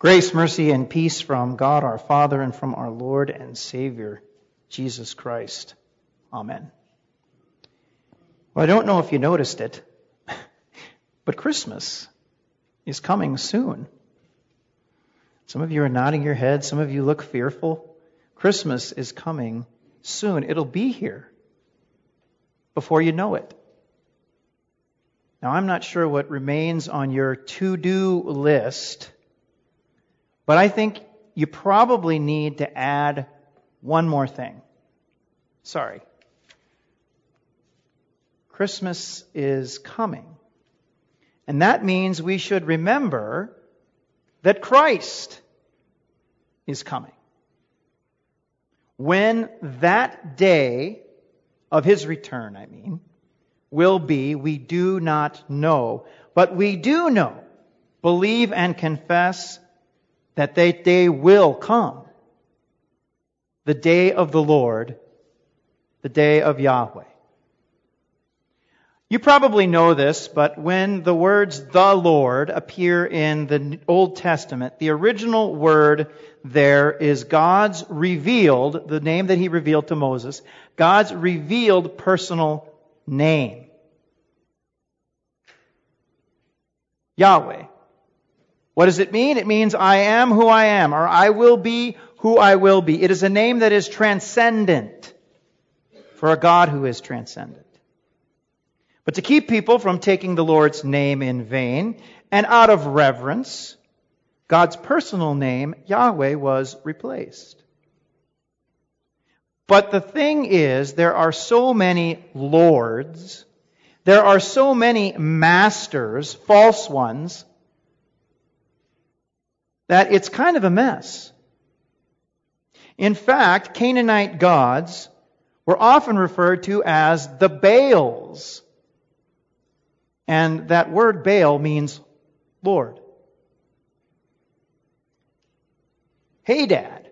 Grace, mercy, and peace from God our Father and from our Lord and Savior, Jesus Christ. Amen. Well, I don't know if you noticed it, but Christmas is coming soon. Some of you are nodding your head, some of you look fearful. Christmas is coming soon. It'll be here before you know it. Now, I'm not sure what remains on your to do list but I think you probably need to add one more thing. Sorry. Christmas is coming. And that means we should remember that Christ is coming. When that day of his return, I mean, will be, we do not know. But we do know, believe and confess that that day will come. The day of the Lord, the day of Yahweh. You probably know this, but when the words the Lord appear in the Old Testament, the original word there is God's revealed, the name that he revealed to Moses, God's revealed personal name. Yahweh. What does it mean? It means I am who I am, or I will be who I will be. It is a name that is transcendent for a God who is transcendent. But to keep people from taking the Lord's name in vain and out of reverence, God's personal name, Yahweh, was replaced. But the thing is, there are so many lords, there are so many masters, false ones, that it's kind of a mess. In fact, Canaanite gods were often referred to as the Baals. And that word Baal means Lord. Hadad,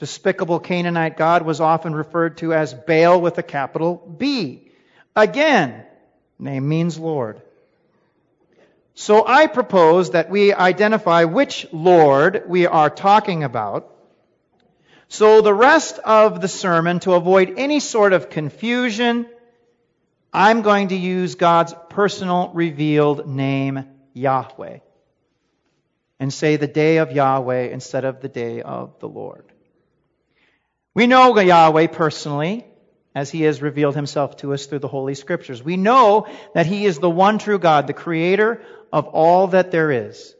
despicable Canaanite god, was often referred to as Baal with a capital B. Again, name means Lord. So I propose that we identify which Lord we are talking about. So the rest of the sermon, to avoid any sort of confusion, I'm going to use God's personal revealed name, Yahweh, and say the day of Yahweh instead of the day of the Lord. We know Yahweh personally as he has revealed himself to us through the Holy Scriptures. We know that he is the one true God, the creator of all that there is,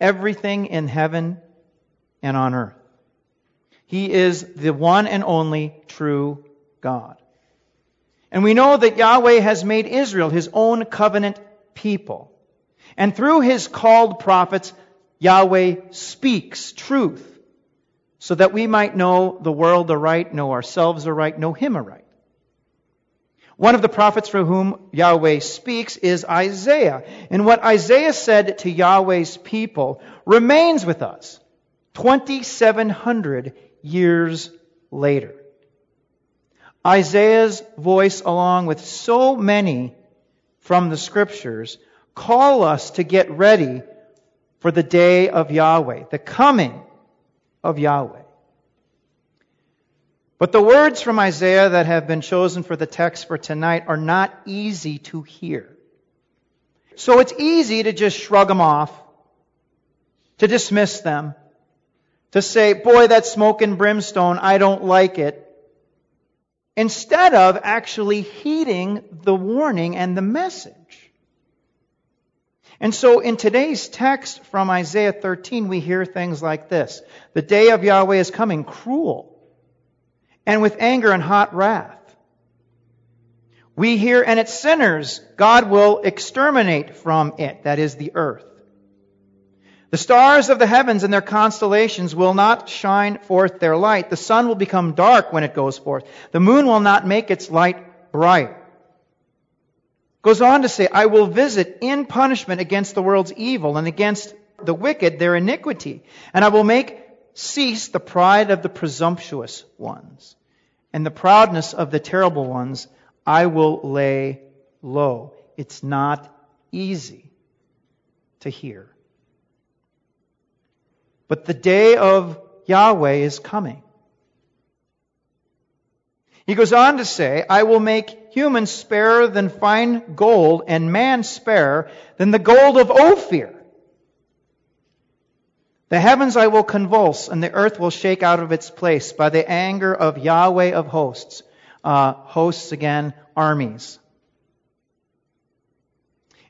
everything in heaven and on earth. He is the one and only true God. And we know that Yahweh has made Israel his own covenant people. And through his called prophets, Yahweh speaks truth so that we might know the world aright, know ourselves aright, know him aright. One of the prophets for whom Yahweh speaks is Isaiah. And what Isaiah said to Yahweh's people remains with us 2,700 years later. Isaiah's voice, along with so many from the scriptures, call us to get ready for the day of Yahweh, the coming of Yahweh. But the words from Isaiah that have been chosen for the text for tonight are not easy to hear. So it's easy to just shrug them off, to dismiss them, to say, boy, that smoke and brimstone, I don't like it, instead of actually heeding the warning and the message. And so in today's text from Isaiah 13, we hear things like this. The day of Yahweh is coming, cruel and with anger and hot wrath. We hear, and its sinners God will exterminate from it, that is the earth. The stars of the heavens and their constellations will not shine forth their light. The sun will become dark when it goes forth. The moon will not make its light bright. Goes on to say, I will visit in punishment against the world's evil and against the wicked their iniquity. And I will make cease the pride of the presumptuous ones and the proudness of the terrible ones I will lay low. It's not easy to hear. But the day of Yahweh is coming. He goes on to say, I will make humans sparer than fine gold, and man sparer than the gold of Ophir. The heavens I will convulse, and the earth will shake out of its place by the anger of Yahweh of hosts. Uh, hosts again, armies.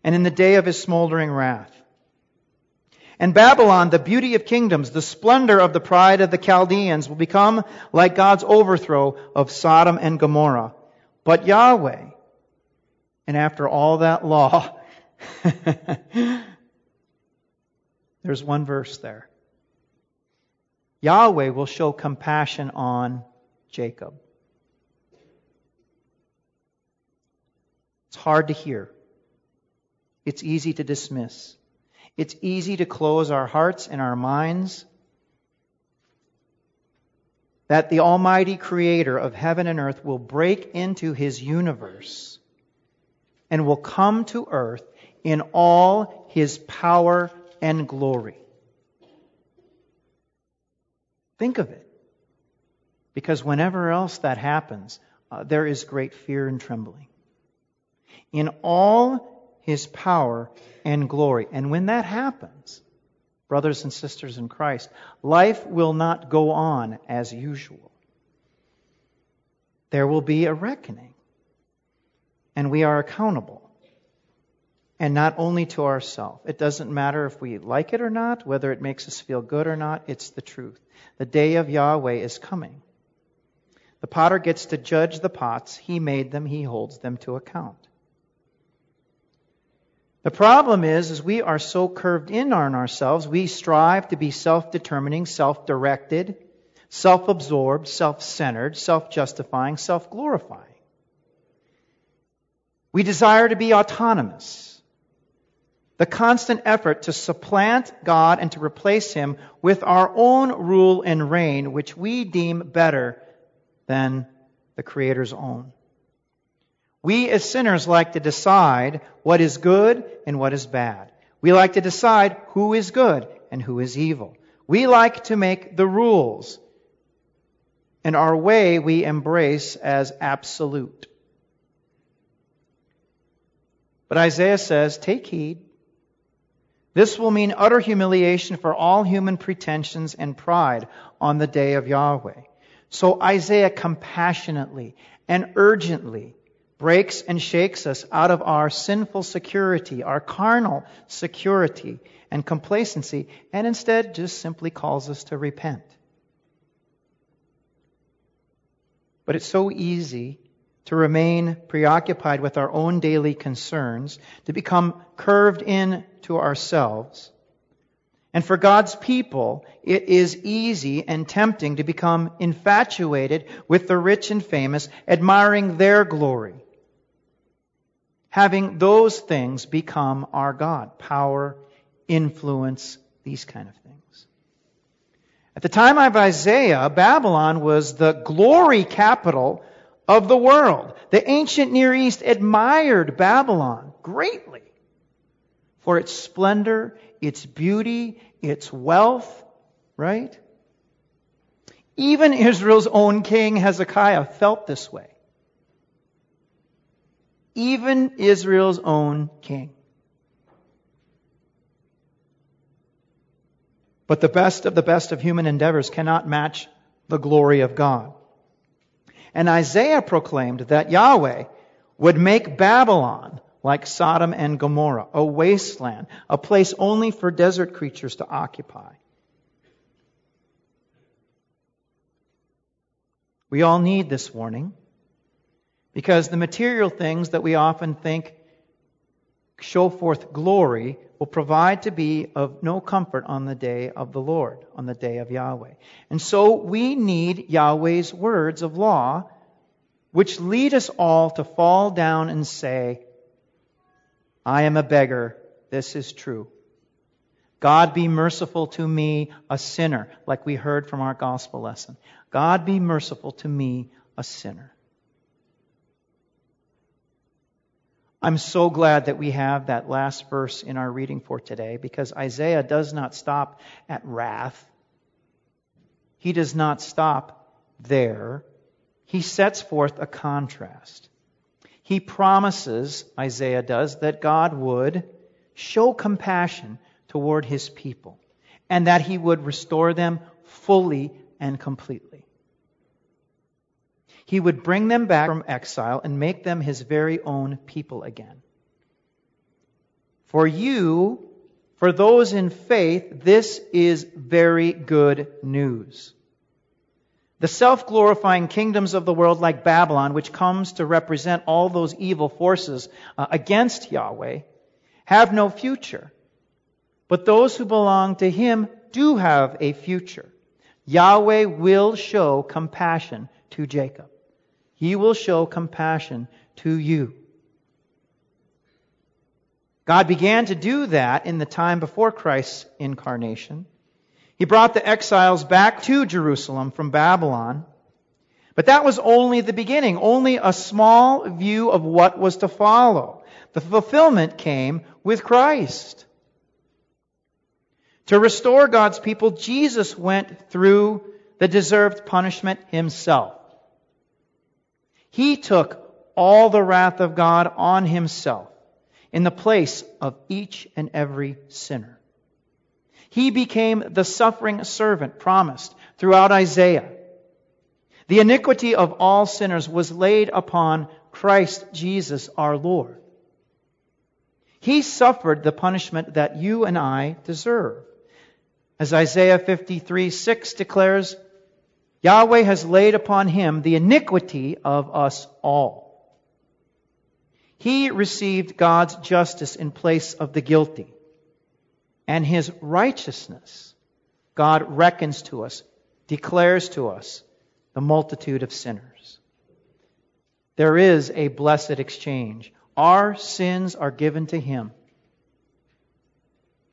And in the day of his smoldering wrath. And Babylon, the beauty of kingdoms, the splendor of the pride of the Chaldeans, will become like God's overthrow of Sodom and Gomorrah. But Yahweh, and after all that law, there's one verse there. Yahweh will show compassion on Jacob. It's hard to hear. It's easy to dismiss. It's easy to close our hearts and our minds that the Almighty Creator of heaven and earth will break into His universe and will come to earth in all His power and glory. Think of it. Because whenever else that happens, uh, there is great fear and trembling. In all his power and glory. And when that happens, brothers and sisters in Christ, life will not go on as usual. There will be a reckoning. And we are accountable. And not only to ourselves. It doesn't matter if we like it or not, whether it makes us feel good or not, it's the truth. The day of Yahweh is coming. The potter gets to judge the pots. He made them, he holds them to account. The problem is, is we are so curved in on ourselves, we strive to be self-determining, self-directed, self-absorbed, self-centered, self-justifying, self-glorifying. We desire to be autonomous. The constant effort to supplant God and to replace Him with our own rule and reign, which we deem better than the Creator's own. We as sinners like to decide what is good and what is bad. We like to decide who is good and who is evil. We like to make the rules. And our way we embrace as absolute. But Isaiah says, take heed. This will mean utter humiliation for all human pretensions and pride on the day of Yahweh. So Isaiah compassionately and urgently breaks and shakes us out of our sinful security, our carnal security and complacency, and instead just simply calls us to repent. But it's so easy to remain preoccupied with our own daily concerns, to become curved in to ourselves. And for God's people, it is easy and tempting to become infatuated with the rich and famous, admiring their glory having those things become our God power, influence, these kind of things. At the time of Isaiah, Babylon was the glory capital of the world. The ancient Near East admired Babylon greatly for its splendor, its beauty, its wealth, right? Even Israel's own king Hezekiah felt this way even Israel's own king. But the best of the best of human endeavors cannot match the glory of God. And Isaiah proclaimed that Yahweh would make Babylon like Sodom and Gomorrah, a wasteland, a place only for desert creatures to occupy. We all need this warning. Because the material things that we often think show forth glory will provide to be of no comfort on the day of the Lord, on the day of Yahweh. And so we need Yahweh's words of law, which lead us all to fall down and say, I am a beggar. This is true. God be merciful to me, a sinner, like we heard from our gospel lesson. God be merciful to me, a sinner. I'm so glad that we have that last verse in our reading for today because Isaiah does not stop at wrath. he does not stop there. He sets forth a contrast. He promises, Isaiah does, that God would show compassion toward his people and that he would restore them fully and completely. He would bring them back from exile and make them his very own people again. For you, for those in faith, this is very good news. The self glorifying kingdoms of the world, like Babylon, which comes to represent all those evil forces uh, against Yahweh, have no future. But those who belong to Him do have a future. Yahweh will show compassion to Jacob. He will show compassion to you. God began to do that in the time before Christ's incarnation. He brought the exiles back to Jerusalem from Babylon. But that was only the beginning, only a small view of what was to follow. The fulfillment came with Christ. To restore God's people, Jesus went through the deserved punishment himself. He took all the wrath of God on himself in the place of each and every sinner. He became the suffering servant promised throughout Isaiah. The iniquity of all sinners was laid upon Christ Jesus our Lord. He suffered the punishment that you and I deserve. As Isaiah 53 6 declares, Yahweh has laid upon him the iniquity of us all. He received God's justice in place of the guilty. And his righteousness, God reckons to us, declares to us the multitude of sinners. There is a blessed exchange. Our sins are given to him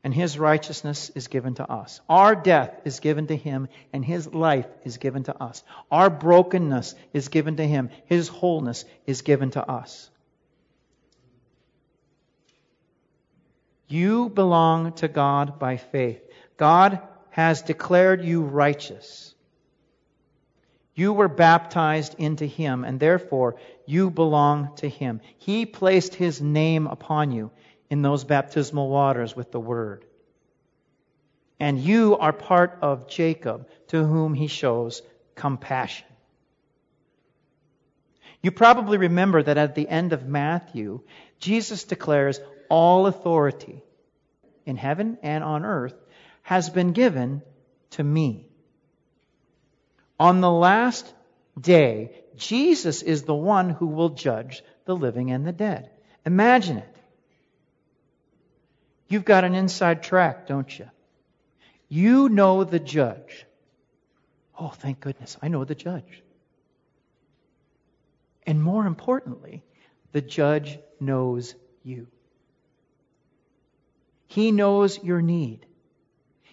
and his righteousness is given to us. Our death is given to him, and his life is given to us. Our brokenness is given to him, his wholeness is given to us. You belong to God by faith. God has declared you righteous. You were baptized into him, and therefore you belong to him. He placed his name upon you in those baptismal waters with the word. And you are part of Jacob, to whom he shows compassion. You probably remember that at the end of Matthew, Jesus declares, All authority in heaven and on earth has been given to me. On the last day, Jesus is the one who will judge the living and the dead. Imagine it. You've got an inside track, don't you? You know the judge. Oh, thank goodness, I know the judge. And more importantly, the judge knows you. He knows your need.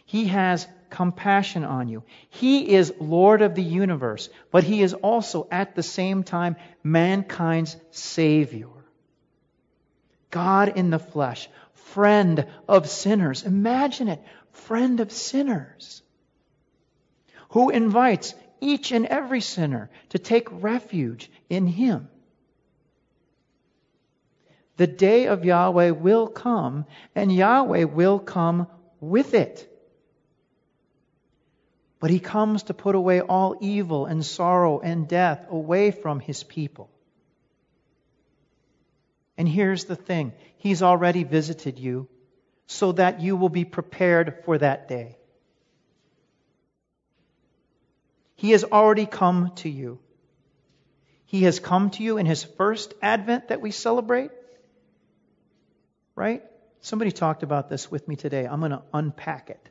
He has compassion on you. He is Lord of the universe, but He is also at the same time mankind's Savior. God in the flesh, friend of sinners. Imagine it, friend of sinners, who invites each and every sinner to take refuge in Him. The day of Yahweh will come, and Yahweh will come with it. But He comes to put away all evil and sorrow and death away from His people. And here's the thing He's already visited you so that you will be prepared for that day. He has already come to you. He has come to you in His first advent that we celebrate. Right? Somebody talked about this with me today. I'm going to unpack it.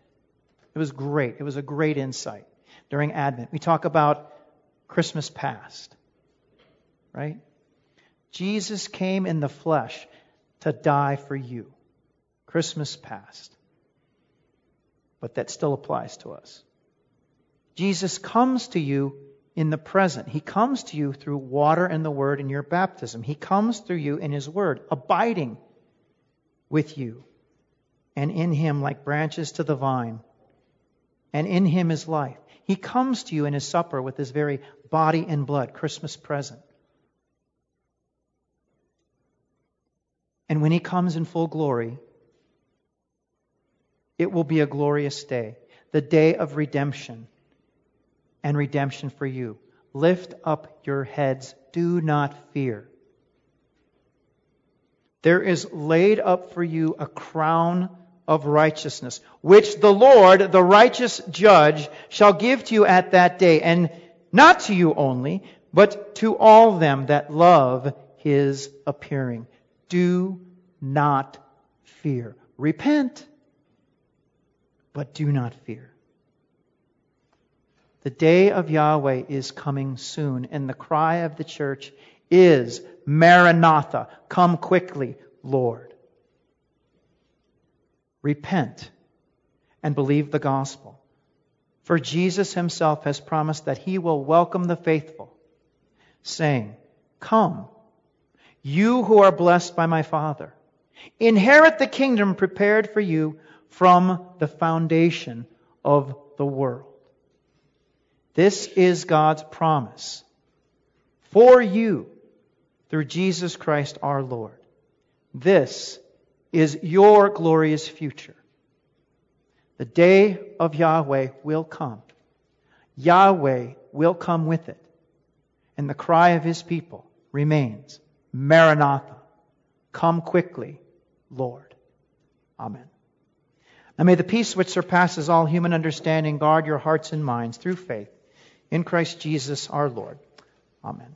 It was great. It was a great insight during Advent. We talk about Christmas past. Right? Jesus came in the flesh to die for you. Christmas past. But that still applies to us. Jesus comes to you in the present. He comes to you through water and the Word in your baptism. He comes through you in His Word, abiding with you, and in Him like branches to the vine. And in Him is life. He comes to you in his supper with his very body and blood, Christmas present. And when he comes in full glory, it will be a glorious day, the day of redemption and redemption for you. Lift up your heads, do not fear. There is laid up for you a crown of righteousness, which the Lord, the righteous judge, shall give to you at that day, and not to you only, but to all them that love his appearing. Do not fear. Repent, but do not fear. The day of Yahweh is coming soon, and the cry of the church is Maranatha, come quickly, Lord. Repent and believe the gospel. For Jesus himself has promised that he will welcome the faithful, saying, Come, you who are blessed by my Father, inherit the kingdom prepared for you from the foundation of the world. This is God's promise for you through Jesus Christ our Lord. This is your glorious future. The day of Yahweh will come. Yahweh will come with it. And the cry of his people remains Maranatha, come quickly, Lord. Amen. And may the peace which surpasses all human understanding guard your hearts and minds through faith in Christ Jesus our Lord. Amen.